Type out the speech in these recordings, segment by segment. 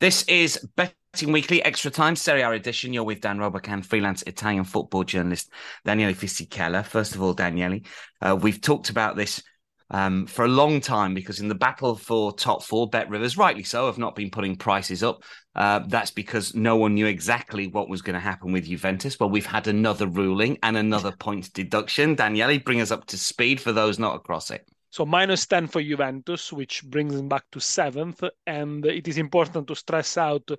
This is Betting Weekly Extra Time Serie A edition. You're with Dan Roebuck, freelance Italian football journalist Daniele Fisichella. First of all, Daniele, uh, we've talked about this um, for a long time because in the battle for top four, Bet Rivers, rightly so, have not been putting prices up. Uh, that's because no one knew exactly what was going to happen with Juventus. Well, we've had another ruling and another point deduction. Daniele, bring us up to speed for those not across it. So minus 10 for Juventus, which brings them back to seventh. And it is important to stress out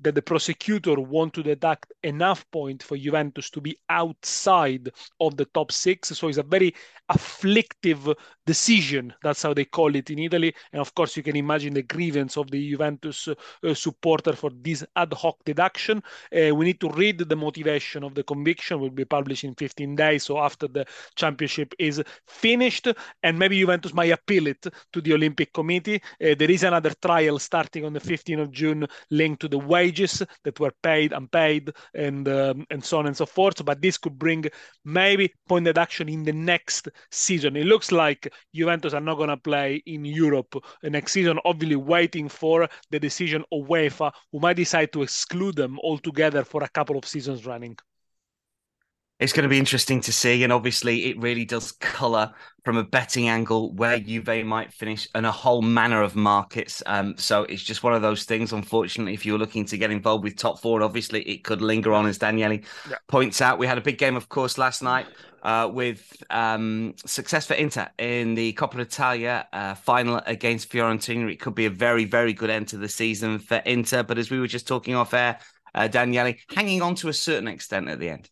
that the prosecutor want to deduct enough point for Juventus to be outside of the top six. So it's a very afflictive decision. That's how they call it in Italy. And of course, you can imagine the grievance of the Juventus uh, supporter for this ad hoc deduction. Uh, we need to read the motivation of the conviction. Will be published in 15 days. So after the championship is finished, and maybe Juventus might appeal it to the Olympic Committee. Uh, there is another trial starting on the 15th of June linked to the wage wages that were paid, unpaid, and um, and so on and so forth. But this could bring maybe point deduction in the next season. It looks like Juventus are not going to play in Europe next season. Obviously, waiting for the decision of UEFA, who might decide to exclude them altogether for a couple of seasons running it's going to be interesting to see. And obviously, it really does colour from a betting angle where Juve might finish and a whole manner of markets. Um, so it's just one of those things. Unfortunately, if you're looking to get involved with top four, obviously it could linger on, as Daniele yeah. points out. We had a big game, of course, last night. Uh, with um, success for Inter in the Coppa Italia uh, final against Fiorentina. It could be a very, very good end to the season for Inter. But as we were just talking off air, uh, Daniele, hanging on to a certain extent at the end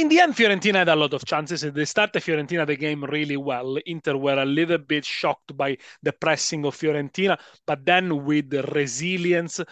in the end, Fiorentina had a lot of chances. They started Fiorentina the game really well. Inter were a little bit shocked by the pressing of Fiorentina, but then with resilience, uh,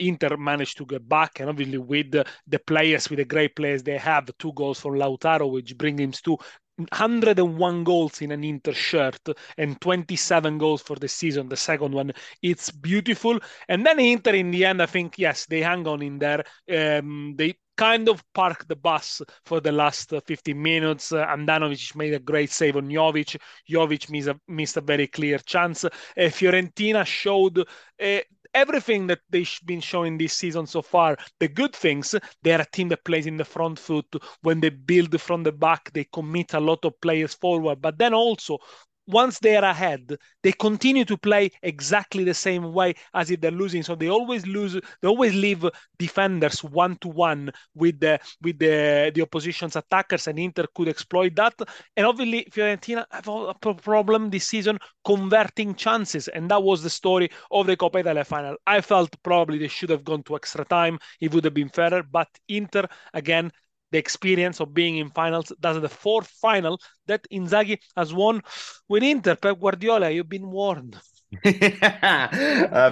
Inter managed to get back. And obviously, with the, the, players, with the great players they have, two goals from Lautaro, which bring him to 101 goals in an Inter shirt and 27 goals for the season. The second one, it's beautiful. And then Inter, in the end, I think yes, they hang on in there. Um, they kind of parked the bus for the last 15 minutes. Uh, Handanovic made a great save on Jovic. Jovic missed a, missed a very clear chance. Uh, Fiorentina showed uh, everything that they've been showing this season so far, the good things, they're a team that plays in the front foot. When they build from the back, they commit a lot of players forward. But then also, once they are ahead, they continue to play exactly the same way as if they're losing. So they always lose. They always leave defenders one to one with the with the the opposition's attackers, and Inter could exploit that. And obviously, Fiorentina have a problem this season converting chances, and that was the story of the Coppa Italia final. I felt probably they should have gone to extra time. It would have been fairer, but Inter again the experience of being in finals. That's the fourth final that Inzaghi has won with Inter. Pep Guardiola, you've been warned. uh,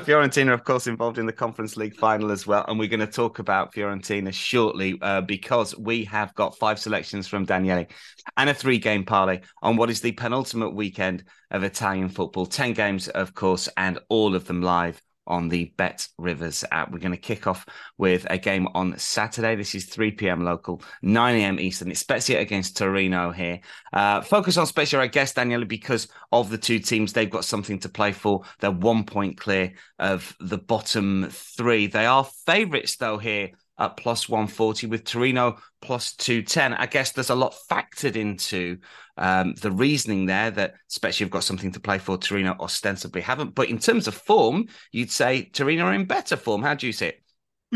Fiorentina, of course, involved in the Conference League final as well. And we're going to talk about Fiorentina shortly uh, because we have got five selections from Daniele and a three game parlay on what is the penultimate weekend of Italian football. 10 games, of course, and all of them live on the Bet Rivers app. We're going to kick off with a game on Saturday. This is 3 p.m. local, 9 a.m. Eastern. It's Spezia against Torino here. Uh, focus on Spezia, I guess, Daniele, because of the two teams, they've got something to play for. They're one point clear of the bottom three. They are favourites, though, here at plus 140 with Torino plus 210. I guess there's a lot factored into um, the reasoning there that especially you've got something to play for. Torino ostensibly haven't. But in terms of form, you'd say Torino are in better form. How do you see it?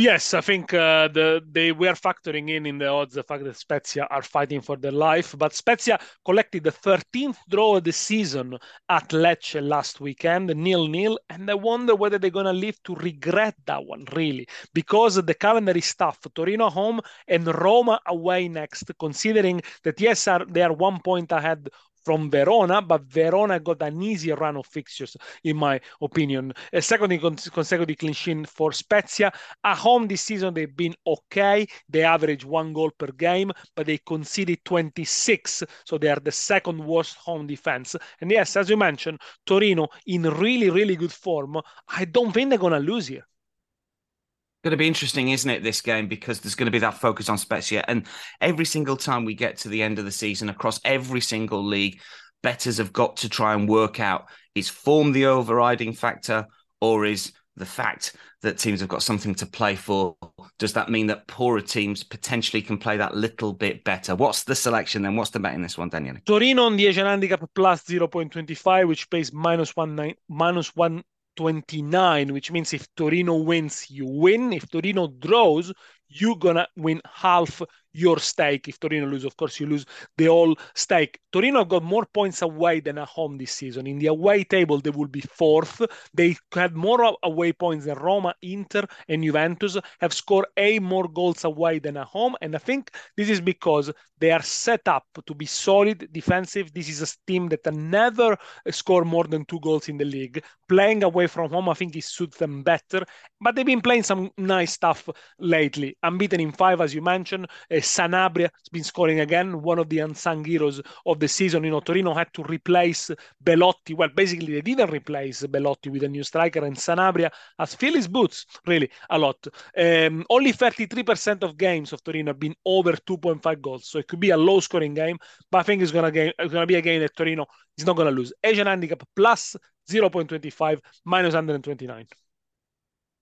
Yes, I think uh, the they were factoring in in the odds the fact that Spezia are fighting for their life, but Spezia collected the 13th draw of the season at Lecce last weekend, nil nil, and I wonder whether they're gonna live to regret that one really, because the calendar is tough. Torino home and Roma away next, considering that yes, are, they are one point ahead from Verona, but Verona got an easier run of fixtures, in my opinion. A second consecutive clean sheet for Spezia. At home this season, they've been okay. They average one goal per game, but they conceded 26, so they are the second worst home defense. And yes, as you mentioned, Torino in really, really good form. I don't think they're going to lose here going to be interesting, isn't it, this game? Because there's going to be that focus on Spezia. And every single time we get to the end of the season across every single league, betters have got to try and work out is form the overriding factor or is the fact that teams have got something to play for? Does that mean that poorer teams potentially can play that little bit better? What's the selection then? What's the bet in this one, Daniel? Torino on the Asian handicap plus 0.25, which pays minus one nine, minus one 29, which means if Torino wins, you win. If Torino draws, you're gonna win half your stake. If Torino lose, of course, you lose the whole stake. Torino got more points away than at home this season. In the away table, they will be fourth. They had more away points than Roma, Inter, and Juventus. Have scored eight more goals away than at home, and I think this is because they are set up to be solid defensive. This is a team that never score more than two goals in the league. Playing away from home, I think it suits them better. But they've been playing some nice stuff lately. Unbeaten in five, as you mentioned. Uh, Sanabria has been scoring again, one of the unsung heroes of the season. You know, Torino had to replace Belotti. Well, basically, they didn't replace Belotti with a new striker, and Sanabria has filled his boots really a lot. Um, only 33% of games of Torino have been over 2.5 goals, so could be a low scoring game, but I think it's gonna game, it's gonna be a game that Torino is not gonna lose. Asian handicap plus 0.25 minus 129.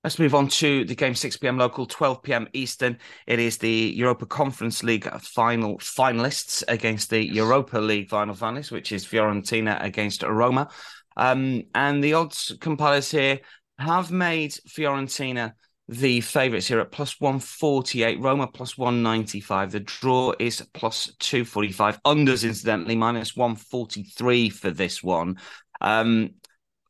Let's move on to the game 6 p.m. local, 12 p.m. Eastern. It is the Europa Conference League final finalists against the Europa League final finalists, which is Fiorentina against Roma. Um, and the odds compilers here have made Fiorentina the favourites here at plus 148, Roma plus 195. The draw is plus 245. Unders, incidentally, minus 143 for this one. Um,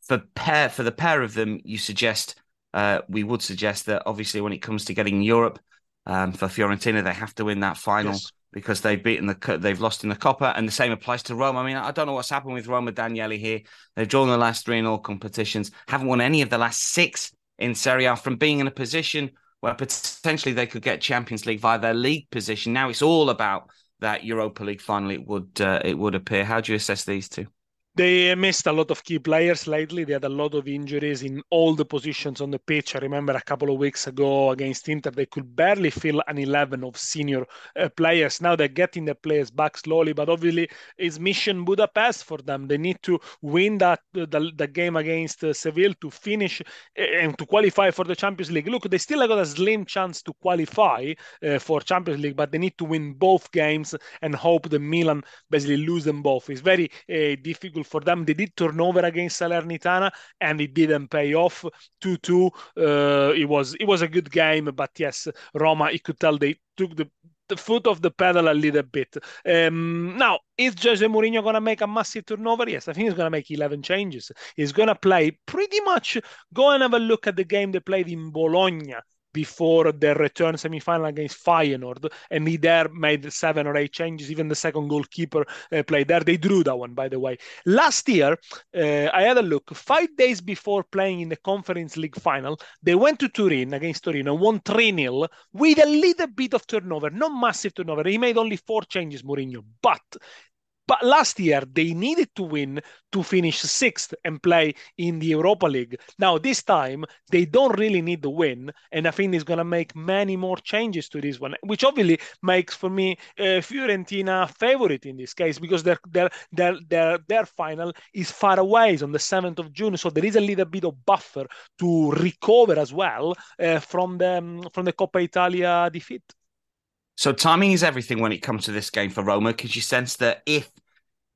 for pair for the pair of them, you suggest uh, we would suggest that obviously when it comes to getting Europe um, for Fiorentina, they have to win that final yes. because they've beaten the they've lost in the Coppa, and the same applies to Rome. I mean, I don't know what's happened with Roma Daniele here. They've drawn the last three in all competitions, haven't won any of the last six in Serie A from being in a position where potentially they could get Champions League via their league position. Now it's all about that Europa League final. It would uh, it would appear. How do you assess these two? They missed a lot of key players lately. They had a lot of injuries in all the positions on the pitch. I remember a couple of weeks ago against Inter, they could barely fill an 11 of senior uh, players. Now they're getting the players back slowly, but obviously it's mission Budapest for them. They need to win that the, the game against uh, Seville to finish uh, and to qualify for the Champions League. Look, they still have got a slim chance to qualify uh, for Champions League, but they need to win both games and hope the Milan basically lose them both. It's very uh, difficult for them. They did turnover against Salernitana and it didn't pay off. 2-2. Uh, it was it was a good game, but yes, Roma, you could tell they took the the foot of the pedal a little bit. Um, now, is Jose Mourinho going to make a massive turnover? Yes, I think he's going to make 11 changes. He's going to play pretty much. Go and have a look at the game they played in Bologna before their return semi-final against Feyenoord, and he there made seven or eight changes. Even the second goalkeeper uh, played there. They drew that one, by the way. Last year, uh, I had a look. Five days before playing in the Conference League final, they went to Turin against Torino, won 3-0 with a little bit of turnover, not massive turnover. He made only four changes, Mourinho, but But last year, they needed to win to finish sixth and play in the Europa League. Now, this time, they don't really need the win. And I think it's going to make many more changes to this one, which obviously makes for me uh, Fiorentina favorite in this case because their, their, their, their, their final is far away. It's on the 7th of June. So there is a little bit of buffer to recover as well uh, from, the, um, from the Coppa Italia defeat. So timing is everything when it comes to this game for Roma. Because you sense that if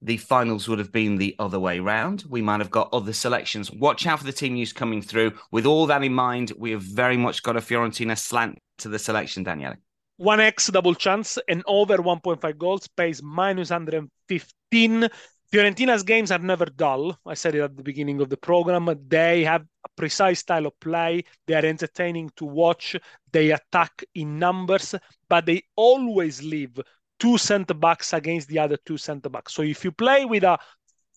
the finals would have been the other way round, we might have got other selections. Watch out for the team news coming through. With all that in mind, we have very much got a Fiorentina slant to the selection, Daniele. 1x double chance and over 1.5 goals pays minus 115 Fiorentina's games are never dull. I said it at the beginning of the program. They have a precise style of play. They are entertaining to watch. They attack in numbers, but they always leave two centre backs against the other two centre backs. So if you play with a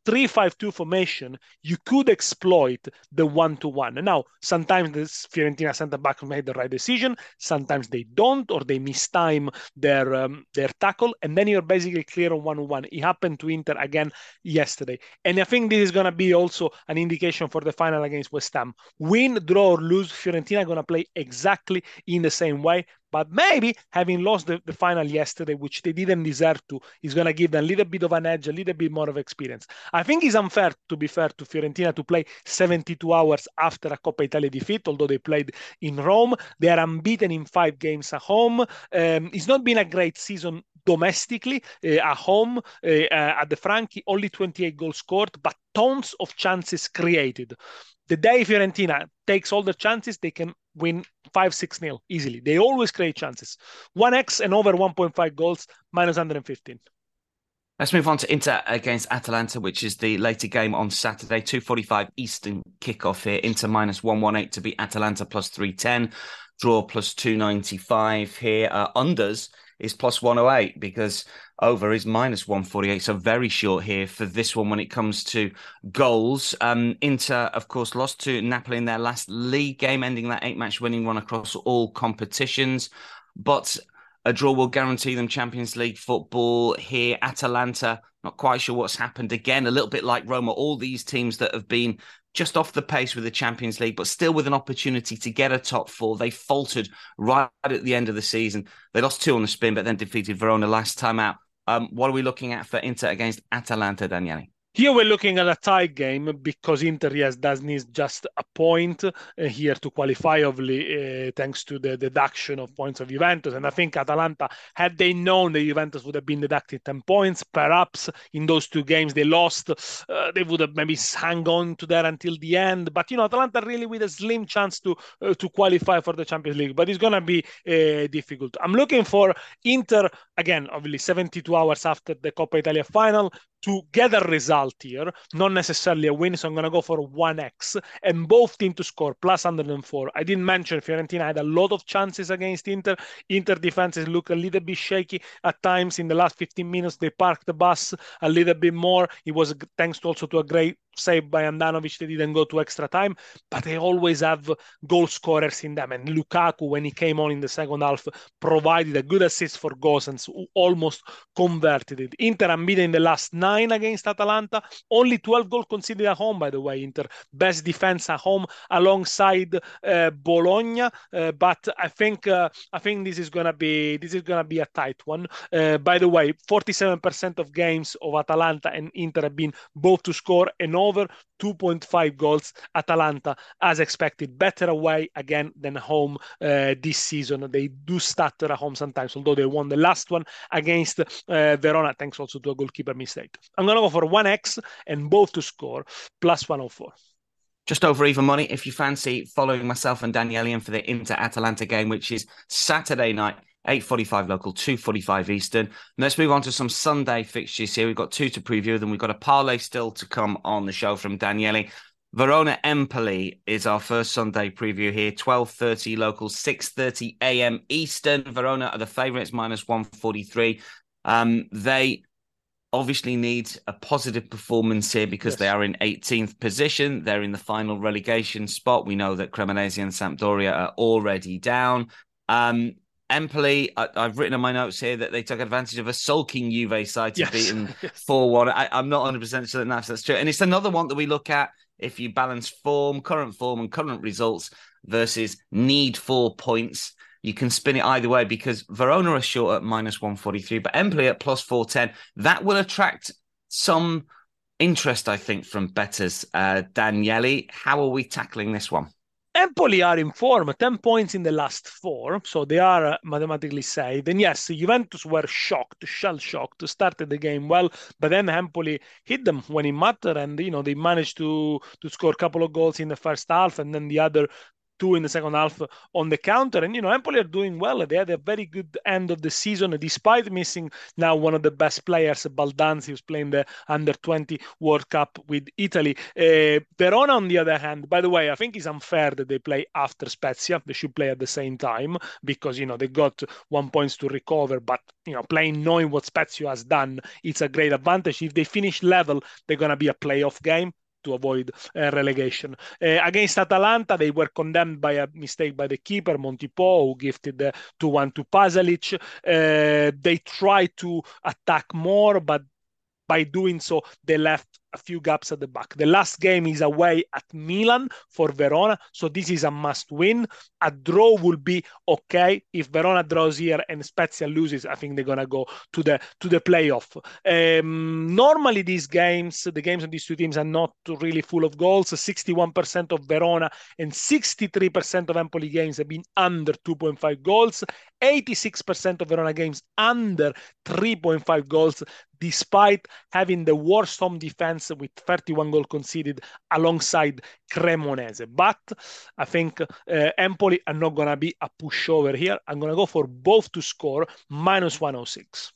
3-5-2 formation, you could exploit the one-to-one. Now, sometimes the Fiorentina centre back made the right decision. Sometimes they don't, or they mistime their um, their tackle, and then you're basically clear on one-on-one. It happened to Inter again yesterday, and I think this is going to be also an indication for the final against West Ham. Win, draw, or lose, Fiorentina going to play exactly in the same way. But maybe having lost the, the final yesterday, which they didn't deserve to, is going to give them a little bit of an edge, a little bit more of experience. I think it's unfair, to be fair, to Fiorentina to play 72 hours after a Coppa Italia defeat, although they played in Rome. They are unbeaten in five games at home. Um, it's not been a great season domestically uh, at home uh, uh, at the Franchi, only 28 goals scored, but tons of chances created. The day Fiorentina takes all the chances, they can win 5 6 nil easily. They always create chances. 1x and over 1.5 goals, minus 115. Let's move on to Inter against Atalanta, which is the later game on Saturday, 2.45 Eastern kickoff here. Inter minus 118 to beat Atalanta plus 310, draw plus 295 here. Uh, unders is plus 108 because over is minus 148. So very short here for this one when it comes to goals. Um, Inter, of course, lost to Napoli in their last league game, ending that eight match winning run across all competitions. But a draw will guarantee them Champions League football here. Atalanta, not quite sure what's happened again, a little bit like Roma. All these teams that have been just off the pace with the Champions League, but still with an opportunity to get a top four. They faltered right at the end of the season. They lost two on the spin, but then defeated Verona last time out. Um, what are we looking at for Inter against Atalanta, Daniele? Here we're looking at a tie game because Inter, yes, does need just a point uh, here to qualify, obviously, uh, thanks to the deduction of points of Juventus. And I think Atalanta, had they known that Juventus would have been deducted 10 points, perhaps in those two games they lost, uh, they would have maybe hung on to that until the end. But, you know, Atalanta really with a slim chance to uh, to qualify for the Champions League, but it's going to be uh, difficult. I'm looking for Inter, again, obviously, 72 hours after the Coppa Italia final, to get a result here, not necessarily a win. So I'm going to go for 1x and both team to score plus 104. I didn't mention Fiorentina had a lot of chances against Inter. Inter defenses look a little bit shaky at times. In the last 15 minutes, they parked the bus a little bit more. It was thanks also to a great saved by Handanovic, they didn't go to extra time, but they always have goal scorers in them. And Lukaku, when he came on in the second half, provided a good assist for Gosens, who almost converted it. Inter unbeaten in the last nine against Atalanta, only 12 goals conceded at home, by the way. Inter best defense at home alongside uh, Bologna, uh, but I think uh, I think this is gonna be this is gonna be a tight one. Uh, by the way, 47% of games of Atalanta and Inter have been both to score and over 2.5 goals. Atalanta, as expected, better away again than home uh, this season. They do stutter at home sometimes, although they won the last one against uh, Verona, thanks also to a goalkeeper mistake. I'm going to go for 1x and both to score, plus 104 just over even money if you fancy following myself and Daniele for the Inter Atalanta game, which is Saturday night 8.45 local, 2.45 Eastern. And let's move on to some Sunday fixtures here. We've got two to preview, then we've got a parlay still to come on the show from Daniele. Verona Empoli is our first Sunday preview here. 12.30 local, 6.30 a.m. Eastern. Verona are the favourites, minus 143. Um, they obviously need a positive performance here because yes. they are in 18th position. They're in the final relegation spot. We know that Cremonese and Sampdoria are already down. Um, Empoli, I, have written in my notes here that they took advantage of a sulking Juve side to yes. beat them 4 1. I'm not 100% sure that that's true. And it's another one that we look at if you balance form, current form, and current results versus need for points. You can spin it either way because Verona are short at minus 143, but Empoli at plus 410. That will attract some interest, I think, from betters. Uh, Daniele, how are we tackling this one? Empoli are in form, 10 points in the last four, so they are uh, mathematically safe. And yes, Juventus were shocked, shell shocked, started the game well, but then Empoli hit them when it mattered, and you know they managed to to score a couple of goals in the first half, and then the other two in the second half on the counter. And, you know, Empoli are doing well. They had a very good end of the season, despite missing now one of the best players, Baldanzi, who's playing the under 20 World Cup with Italy. Uh, Verona, on the other hand, by the way, I think it's unfair that they play after Spezia. They should play at the same time because, you know, they got one points to recover. But, you know, playing knowing what Spezia has done, it's a great advantage. If they finish level, they're going to be a playoff game to avoid uh, relegation. Uh, against Atalanta, they were condemned by a mistake by the keeper, Montipò, who gifted the 2 1 to Pasalic. Uh, they tried to attack more, but by doing so, they left a few gaps at the back. The last game is away at Milan for Verona, so this is a must win. A draw will be okay if Verona draws here and Spezia loses. I think they're gonna go to the to the playoff. Um, normally, these games, the games of these two teams are not really full of goals. 61% of Verona and 63% of Empoli games have been under 2.5 goals. 86% of Verona games under 3.5 goals, despite having the worst home defense with 31 goals conceded alongside Cremonese. But I think uh, Empoli are not going to be a pushover here. I'm going to go for both to score minus 106.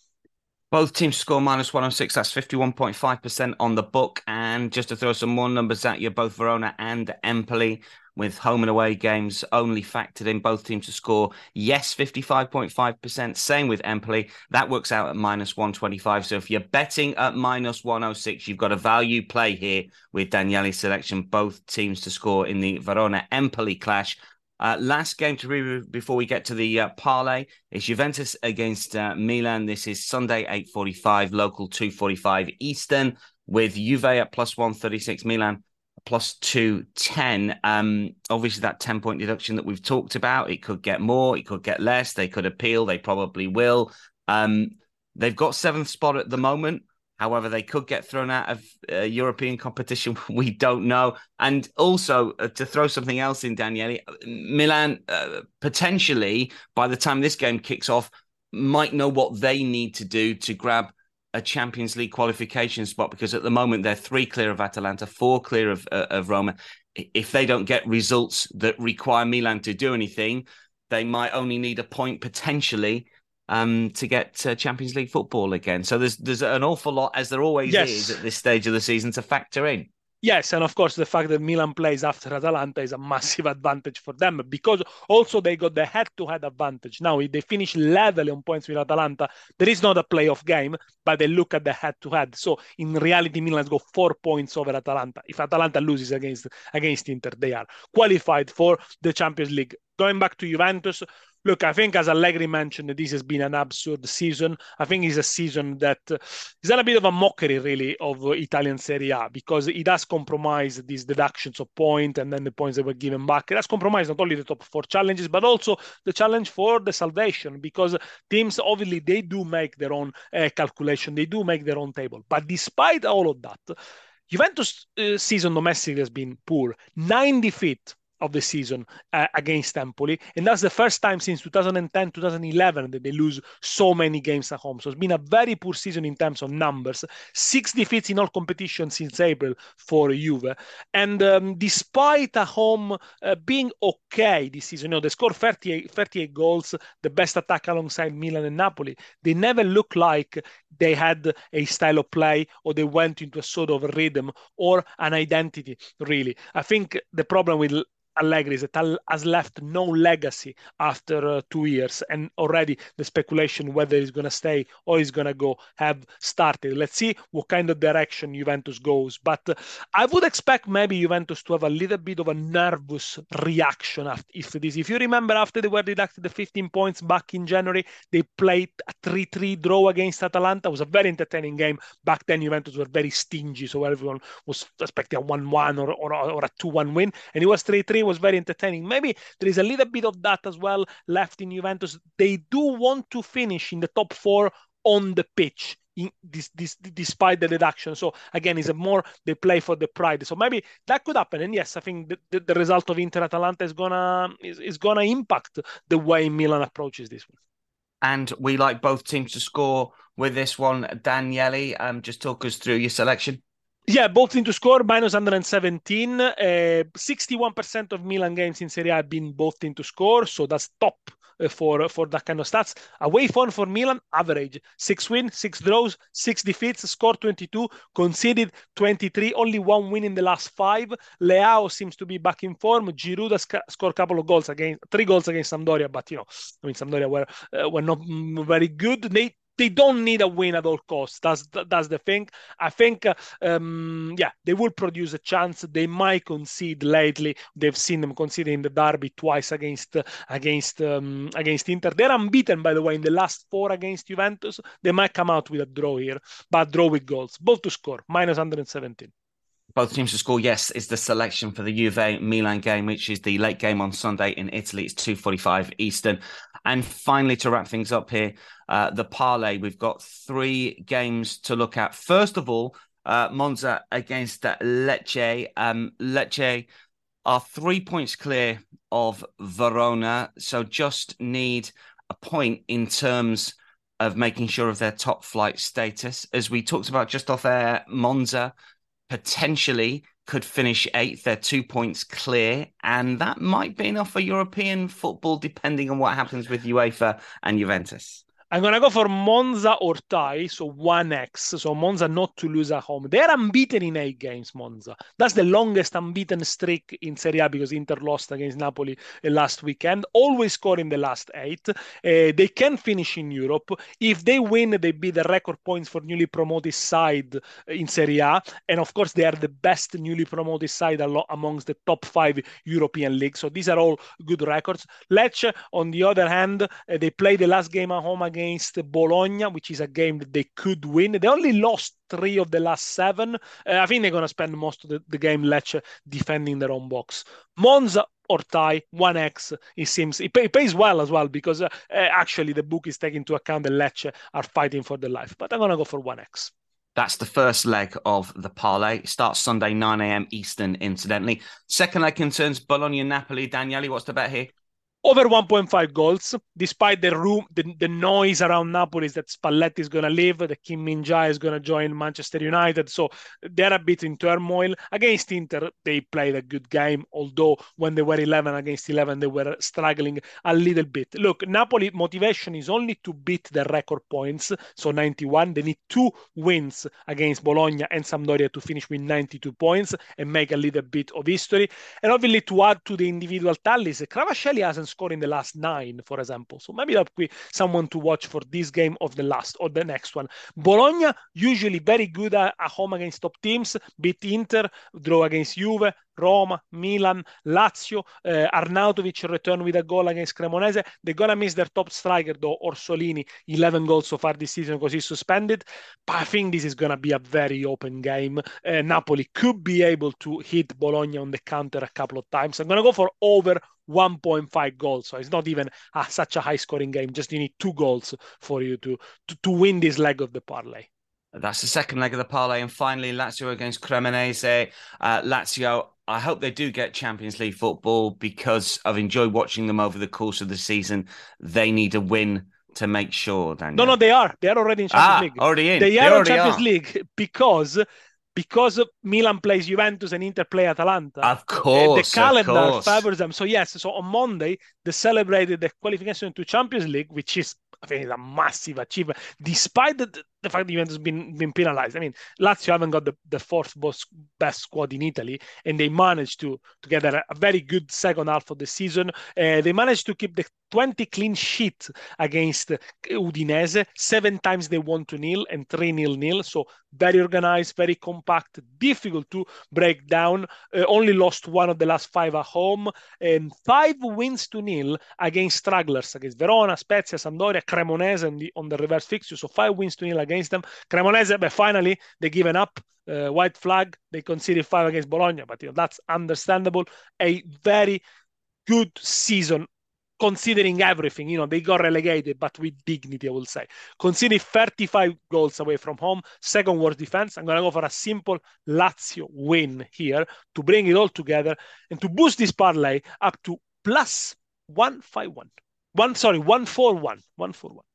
Both teams score minus 106. That's 51.5% on the book. And just to throw some more numbers at you, both Verona and Empoli with home and away games only factored in both teams to score. Yes, 55.5%. Same with Empoli. That works out at minus 125. So if you're betting at minus 106, you've got a value play here with Daniele's selection, both teams to score in the Verona Empoli clash. Uh, last game to review before we get to the uh, parlay is Juventus against uh, Milan. This is Sunday, 8.45, local 2.45 Eastern, with Juve at plus 136, Milan plus 210. Um, obviously, that 10 point deduction that we've talked about, it could get more, it could get less. They could appeal, they probably will. Um, they've got seventh spot at the moment. However, they could get thrown out of uh, European competition. We don't know. And also, uh, to throw something else in, Daniele, Milan uh, potentially, by the time this game kicks off, might know what they need to do to grab a Champions League qualification spot because at the moment they're three clear of Atalanta, four clear of uh, of Roma. If they don't get results that require Milan to do anything, they might only need a point potentially um, to get uh, Champions League football again. So there's there's an awful lot, as there always yes. is at this stage of the season, to factor in. Yes, and of course the fact that Milan plays after Atalanta is a massive advantage for them because also they got the head-to-head advantage. Now, if they finish level on points with Atalanta, there is not a playoff game, but they look at the head-to-head. So in reality, Milan's got four points over Atalanta. If Atalanta loses against against Inter, they are qualified for the Champions League. Going back to Juventus, look, I think as Allegri mentioned, this has been an absurd season. I think it's a season that uh, is a bit of a mockery, really, of uh, Italian Serie A because it does compromise these deductions of point and then the points that were given back. It has compromised not only the top four challenges, but also the challenge for the salvation because teams obviously they do make their own uh, calculation, they do make their own table. But despite all of that, Juventus uh, season domestic has been poor. Nine defeat of the season uh, against Empoli. And that's the first time since 2010, 2011 that they lose so many games at home. So it's been a very poor season in terms of numbers. Six defeats in all competitions since April for Juve. And um, despite a home uh, being okay this season, you know, they scored 38, 38 goals, the best attack alongside Milan and Napoli. They never look like they had a style of play or they went into a sort of rhythm or an identity, really. I think the problem with Allegri that has left no legacy after uh, two years, and already the speculation whether he's going to stay or he's going to go have started. Let's see what kind of direction Juventus goes. But uh, I would expect maybe Juventus to have a little bit of a nervous reaction after if this. If you remember, after they were deducted the 15 points back in January, they played a 3-3 draw against Atalanta. It was a very entertaining game. Back then, Juventus were very stingy, so everyone was expecting a 1-1 or, or, or a 2-1 win, and it was 3-3 was very entertaining. Maybe there is a little bit of that as well left in Juventus. They do want to finish in the top four on the pitch. In this, this, despite the deduction. So again, it's a more they play for the pride. So maybe that could happen. And yes, I think the, the, the result of Inter Atalanta is gonna is, is gonna impact the way Milan approaches this one. And we like both teams to score with this one. Daniele, um, just talk us through your selection. Yeah, both teams to score minus 117. Uh, 61% of Milan games in Serie A have been both teams to score, so that's top uh, for for that kind of stats. Away form for Milan, average six wins, six draws, six defeats, score 22, conceded 23, only one win in the last five. Leao seems to be back in form. Giroud has scored a couple of goals against three goals against Sampdoria, but you know, I mean, Sampdoria were uh, were not very good. They they don't need a win at all costs. That's that's the thing. I think, um, yeah, they will produce a chance. They might concede lately. They've seen them conceding the derby twice against against um, against Inter. They're unbeaten, by the way, in the last four against Juventus. They might come out with a draw here, but draw with goals, both to score minus 117 both teams to score, yes, is the selection for the Juve Milan game, which is the late game on Sunday in Italy. It's 2.45 Eastern. And finally, to wrap things up here, uh, the parlay. We've got three games to look at. First of all, uh, Monza against uh, Lecce. Um, Lecce are three points clear of Verona, so just need a point in terms of making sure of their top flight status. As we talked about just off air, Monza potentially could finish eighth. They're two points clear, and that might be enough for European football, depending on what happens with UEFA and Juventus. I'm gonna go for Monza or tie, so 1x. So Monza not to lose at home. They're unbeaten in eight games, Monza. That's the longest unbeaten streak in Serie A because Inter lost against Napoli uh, last weekend. Always score in the last eight. Uh, they can finish in Europe. If they win, they beat the record points for newly promoted side in Serie A. And of course, they are the best newly promoted side amongst the top five European leagues. So these are all good records. Lecce, on the other hand, uh, they play the last game at home against against Bologna, which is a game that they could win. They only lost three of the last seven. Uh, I think they're going to spend most of the, the game Lecce defending their own box. Monza or tie 1x it seems it, pay, it pays well as well because uh, uh, actually the book is taking into account the lecce are fighting for their life but i'm gonna go for 1x that's the first leg of the parlay. It starts Sunday, 9 a.m. Eastern, incidentally. Second leg concerns Bologna Napoli. Daniele, what's the bet here? Over 1.5 goals, despite the room, the, the noise around Napoli that Spalletti is going to leave, that Kim Min Jae is going to join Manchester United. So they're a bit in turmoil. Against Inter, they played a good game, although when they were 11 against 11, they were struggling a little bit. Look, Napoli motivation is only to beat the record points, so 91. They need two wins against Bologna and Sampdoria to finish with 92 points and make a little bit of history. And obviously, to add to the individual tallies, Kvaratskhelia hasn't score in the last nine, for example. So maybe that would be someone to watch for this game of the last or the next one. Bologna, usually very good at, at home against top teams, beat Inter, draw against Juve, Roma, Milan, Lazio. Uh, Arnautovic returned with a goal against Cremonese. They're going to miss their top striker, though, Orsolini, 11 goals so far this season because he's suspended. But I think this is going to be a very open game. Uh, Napoli could be able to hit Bologna on the counter a couple of times. I'm going to go for over 1.5 goals. So it's not even a, such a high scoring game. Just you need two goals for you to, to, to win this leg of the parlay. That's the second leg of the parlay. And finally, Lazio against Cremonese. Uh, Lazio, I hope they do get Champions League football because I've enjoyed watching them over the course of the season. They need a win to make sure. Daniel. No, no, they are. They are already in Champions ah, League. Already in. They, they are in Champions are. League because because Milan plays Juventus and Inter play Atalanta. Of eh, course, the calendar course. favors them. So yes, so on Monday they celebrated the qualification to Champions League, which is I think a massive achievement. Despite the the fact that Juventus been been penalized. I mean, Lazio haven't got the, the fourth best squad in Italy, and they managed to to get a, a very good second half of the season. Uh, they managed to keep the 20 clean sheet against Udinese. Seven times they won to nil and three nil nil. So very organized, very compact, difficult to break down. Uh, only lost one of the last five at home, and five wins to nil against stragglers against Verona, Spezia, Sampdoria, Cremonese and the, on the reverse fixture. So five wins to nil against them. Cremonese, but finally they given up. Uh, white flag. They conceded five against Bologna, but you know, that's understandable. A very good season considering everything, you know, they got relegated, but with dignity, I will say. Considering 35 goals away from home, second worst defense, I'm going to go for a simple Lazio win here to bring it all together and to boost this parlay up to plus 151. One, sorry, 141. 141.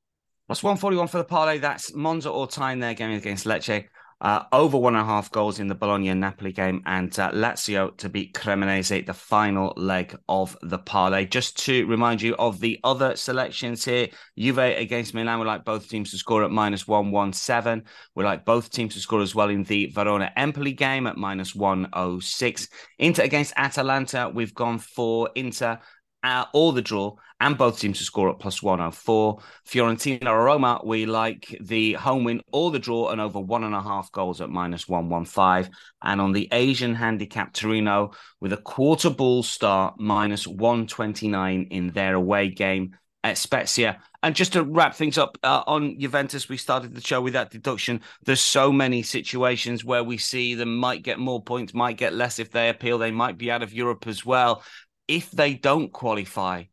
Plus 141 for the parlay. That's Monza or time there game against Lecce uh, over one and a half goals in the Bologna Napoli game, and uh, Lazio to beat Cremonese, the final leg of the parlay. Just to remind you of the other selections here Juve against Milan, we like both teams to score at minus 117. We like both teams to score as well in the Verona Empoli game at minus 106. Inter against Atalanta, we've gone for Inter uh, or the draw, and both teams to score at plus 104. Fiorentina or Roma, we like the home win or the draw and over one and a half goals at minus 115. And on the Asian handicap, Torino with a quarter ball start, minus 129 in their away game at Spezia. And just to wrap things up uh, on Juventus, we started the show with that deduction. There's so many situations where we see them might get more points, might get less if they appeal. They might be out of Europe as well if they don't qualify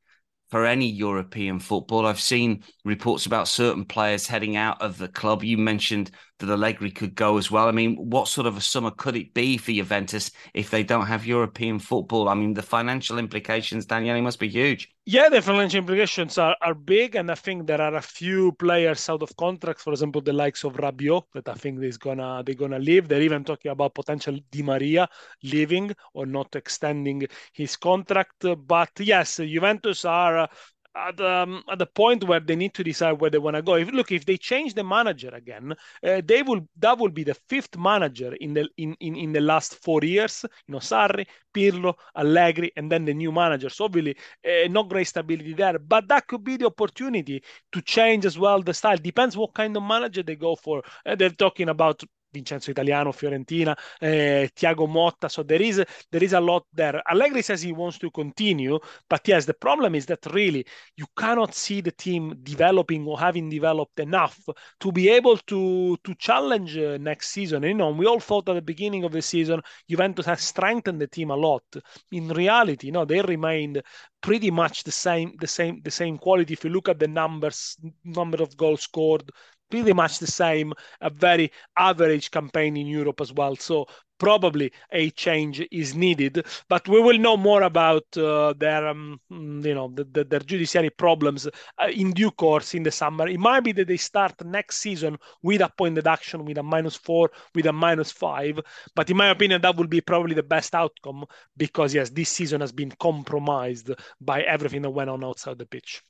for any European football, I've seen reports about certain players heading out of the club. You mentioned that Allegri could go as well. I mean, what sort of a summer could it be for Juventus if they don't have European football? I mean, the financial implications, Daniele, must be huge. Yeah, the financial implications are, are big, and I think there are a few players out of contracts. For example, the likes of Rabiot that I think is gonna they're gonna leave. They're even talking about potential Di Maria leaving or not extending his contract. But yes, Juventus are at, um, at the point where they need to decide where they want to go. If look, if they change the manager again, uh, they will that will be the fifth manager in the in, in, in the last four years. You know, Sarri, Pirlo, Allegri, and then the new manager. So obviously, uh, not great stability there, but that could be the opportunity to change as well the style. Depends what kind of manager they go for. Uh, they're talking about Vincenzo Italiano, Fiorentina, eh, Thiago Motta. So there is there is a lot there. Allegri says he wants to continue, but yes, the problem is that really you cannot see the team developing or having developed enough to be able to to challenge uh, next season. You know, we all thought at the beginning of the season Juventus has strengthened the team a lot. In reality, you know, they remained pretty much the same the same the same quality if you look at the numbers number of goals scored pretty much the same, a very average campaign in Europe as well. So probably a change is needed, but we will know more about uh, their, um, you know, the, the, their judiciary problems uh, in due course in the summer. It might be that they start next season with a point deduction, with a minus four, with a minus five. But in my opinion, that will be probably the best outcome because yes, this season has been compromised by everything that went on outside the pitch.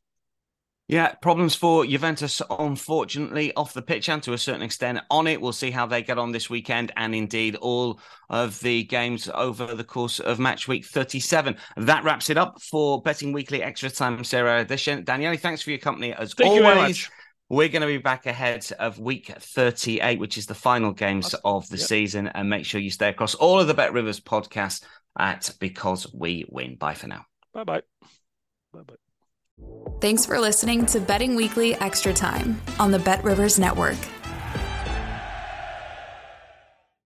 Yeah, problems for Juventus, unfortunately, off the pitch and to a certain extent on it. We'll see how they get on this weekend and indeed all of the games over the course of match week 37. That wraps it up for Betting Weekly Extra Time Serie Edition. Daniele, thanks for your company as Thank always. We're going to be back ahead of week 38, which is the final games of the yep. season. And make sure you stay across all of the Bet Rivers podcasts at Because We Win. Bye for now. Bye bye. Bye bye. Thanks for listening to Betting Weekly Extra Time on the Bet Rivers Network.